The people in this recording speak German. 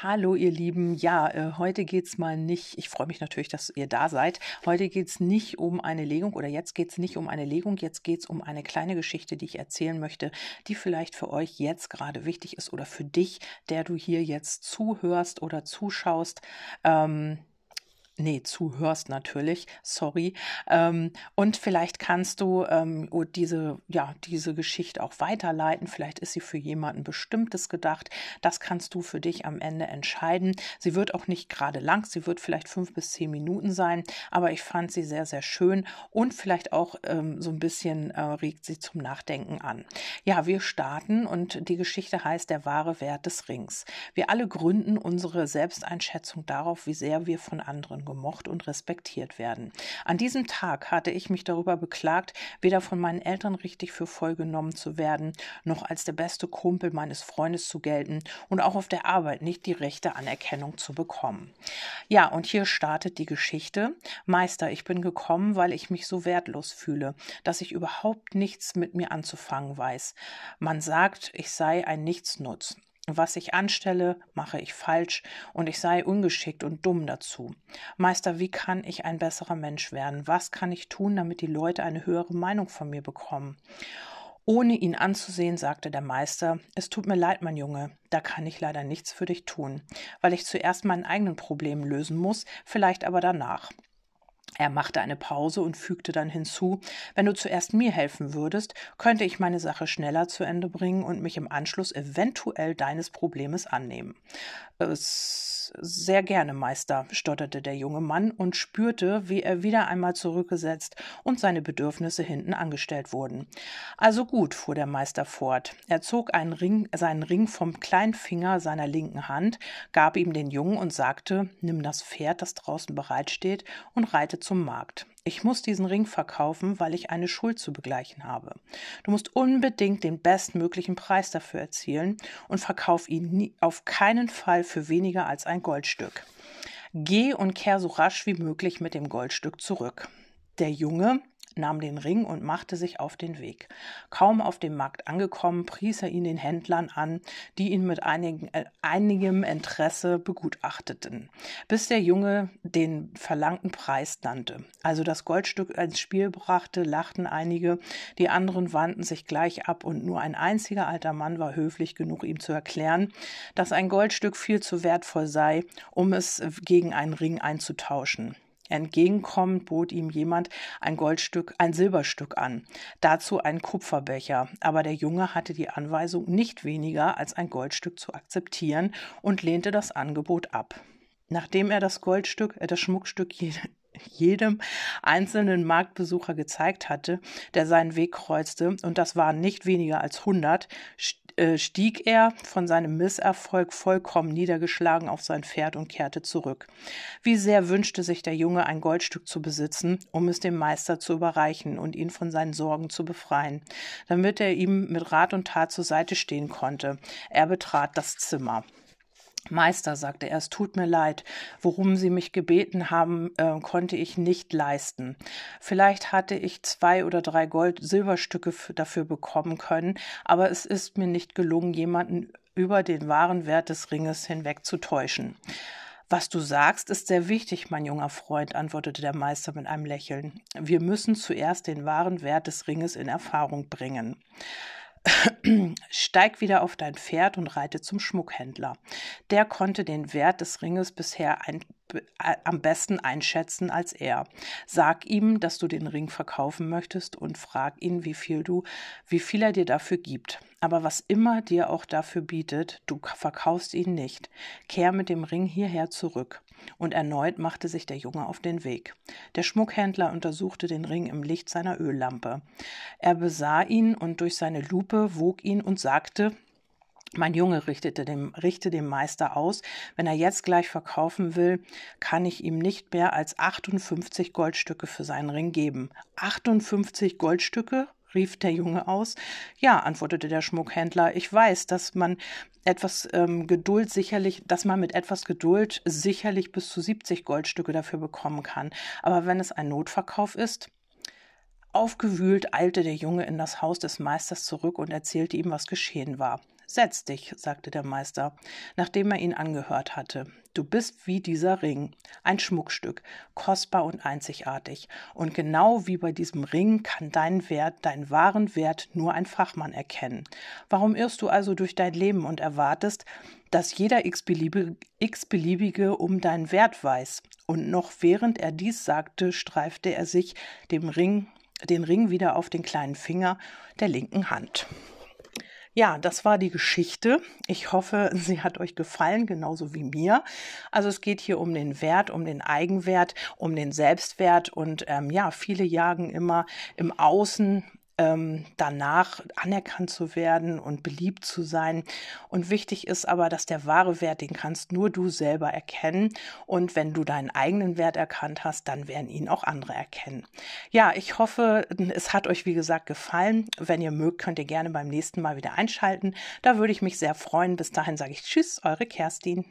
Hallo ihr Lieben, ja, äh, heute geht's mal nicht, ich freue mich natürlich, dass ihr da seid. Heute geht's nicht um eine Legung oder jetzt geht's nicht um eine Legung, jetzt geht's um eine kleine Geschichte, die ich erzählen möchte, die vielleicht für euch jetzt gerade wichtig ist oder für dich, der du hier jetzt zuhörst oder zuschaust. Ähm, Nee, zuhörst natürlich, sorry. Ähm, und vielleicht kannst du ähm, diese, ja, diese Geschichte auch weiterleiten. Vielleicht ist sie für jemanden Bestimmtes gedacht. Das kannst du für dich am Ende entscheiden. Sie wird auch nicht gerade lang, sie wird vielleicht fünf bis zehn Minuten sein, aber ich fand sie sehr, sehr schön und vielleicht auch ähm, so ein bisschen äh, regt sie zum Nachdenken an. Ja, wir starten und die Geschichte heißt der wahre Wert des Rings. Wir alle gründen unsere Selbsteinschätzung darauf, wie sehr wir von anderen gemocht und respektiert werden. An diesem Tag hatte ich mich darüber beklagt, weder von meinen Eltern richtig für voll genommen zu werden, noch als der beste Kumpel meines Freundes zu gelten und auch auf der Arbeit nicht die rechte Anerkennung zu bekommen. Ja, und hier startet die Geschichte. Meister, ich bin gekommen, weil ich mich so wertlos fühle, dass ich überhaupt nichts mit mir anzufangen weiß. Man sagt, ich sei ein Nichtsnutz. Was ich anstelle, mache ich falsch und ich sei ungeschickt und dumm dazu. Meister, wie kann ich ein besserer Mensch werden? Was kann ich tun, damit die Leute eine höhere Meinung von mir bekommen? Ohne ihn anzusehen, sagte der Meister, es tut mir leid, mein Junge, da kann ich leider nichts für dich tun, weil ich zuerst meinen eigenen Problem lösen muss, vielleicht aber danach. Er machte eine Pause und fügte dann hinzu, wenn du zuerst mir helfen würdest, könnte ich meine Sache schneller zu Ende bringen und mich im Anschluss eventuell deines Problemes annehmen. Es sehr gerne, Meister, stotterte der junge Mann und spürte, wie er wieder einmal zurückgesetzt und seine Bedürfnisse hinten angestellt wurden. Also gut, fuhr der Meister fort. Er zog Ring, seinen Ring vom Kleinfinger seiner linken Hand, gab ihm den Jungen und sagte, nimm das Pferd, das draußen bereitsteht, und reite zum Markt. Ich muss diesen Ring verkaufen, weil ich eine Schuld zu begleichen habe. Du musst unbedingt den bestmöglichen Preis dafür erzielen und verkauf ihn nie, auf keinen Fall für weniger als ein Goldstück. Geh und kehr so rasch wie möglich mit dem Goldstück zurück. Der Junge nahm den Ring und machte sich auf den Weg. Kaum auf dem Markt angekommen, pries er ihn den Händlern an, die ihn mit einigen, äh, einigem Interesse begutachteten, bis der Junge den verlangten Preis nannte. Also das Goldstück ins Spiel brachte, lachten einige, die anderen wandten sich gleich ab und nur ein einziger alter Mann war höflich genug, ihm zu erklären, dass ein Goldstück viel zu wertvoll sei, um es gegen einen Ring einzutauschen. Entgegenkommend bot ihm jemand ein Goldstück, ein Silberstück an, dazu ein Kupferbecher, aber der Junge hatte die Anweisung, nicht weniger als ein Goldstück zu akzeptieren und lehnte das Angebot ab. Nachdem er das Goldstück, äh, das Schmuckstück jedem einzelnen Marktbesucher gezeigt hatte, der seinen Weg kreuzte, und das waren nicht weniger als hundert, äh, stieg er von seinem Misserfolg vollkommen niedergeschlagen auf sein Pferd und kehrte zurück. Wie sehr wünschte sich der Junge, ein Goldstück zu besitzen, um es dem Meister zu überreichen und ihn von seinen Sorgen zu befreien, damit er ihm mit Rat und Tat zur Seite stehen konnte. Er betrat das Zimmer. Meister, sagte er, es tut mir leid, worum Sie mich gebeten haben, äh, konnte ich nicht leisten. Vielleicht hatte ich zwei oder drei Gold-Silberstücke dafür bekommen können, aber es ist mir nicht gelungen, jemanden über den wahren Wert des Ringes hinweg zu täuschen. Was du sagst, ist sehr wichtig, mein junger Freund, antwortete der Meister mit einem Lächeln. Wir müssen zuerst den wahren Wert des Ringes in Erfahrung bringen. Steig wieder auf dein Pferd und reite zum Schmuckhändler. Der konnte den Wert des Ringes bisher ein, am besten einschätzen als er. Sag ihm, dass du den Ring verkaufen möchtest und frag ihn, wie viel du, wie viel er dir dafür gibt. Aber was immer dir auch dafür bietet, du verkaufst ihn nicht. Kehr mit dem Ring hierher zurück. Und erneut machte sich der Junge auf den Weg. Der Schmuckhändler untersuchte den Ring im Licht seiner Öllampe. Er besah ihn und durch seine Lupe wog ihn und sagte, mein Junge richtete dem, richte dem Meister aus, wenn er jetzt gleich verkaufen will, kann ich ihm nicht mehr als 58 Goldstücke für seinen Ring geben. 58 Goldstücke? rief der Junge aus. Ja, antwortete der Schmuckhändler, ich weiß, dass man etwas ähm, Geduld sicherlich, dass man mit etwas Geduld sicherlich bis zu 70 Goldstücke dafür bekommen kann. Aber wenn es ein Notverkauf ist, Aufgewühlt eilte der Junge in das Haus des Meisters zurück und erzählte ihm, was geschehen war. Setz dich, sagte der Meister, nachdem er ihn angehört hatte. Du bist wie dieser Ring, ein Schmuckstück, kostbar und einzigartig. Und genau wie bei diesem Ring kann dein Wert, deinen wahren Wert nur ein Fachmann erkennen. Warum irrst du also durch dein Leben und erwartest, dass jeder x-beliebige, um deinen Wert weiß? Und noch während er dies sagte, streifte er sich dem Ring, den Ring wieder auf den kleinen Finger der linken Hand. Ja, das war die Geschichte. Ich hoffe, sie hat euch gefallen, genauso wie mir. Also es geht hier um den Wert, um den Eigenwert, um den Selbstwert und ähm, ja, viele jagen immer im Außen ähm, danach anerkannt zu werden und beliebt zu sein. Und wichtig ist aber, dass der wahre Wert, den kannst nur du selber erkennen. Und wenn du deinen eigenen Wert erkannt hast, dann werden ihn auch andere erkennen. Ja, ich hoffe, es hat euch wie gesagt gefallen. Wenn ihr mögt, könnt ihr gerne beim nächsten Mal wieder einschalten. Da würde ich mich sehr freuen. Bis dahin sage ich Tschüss, eure Kerstin.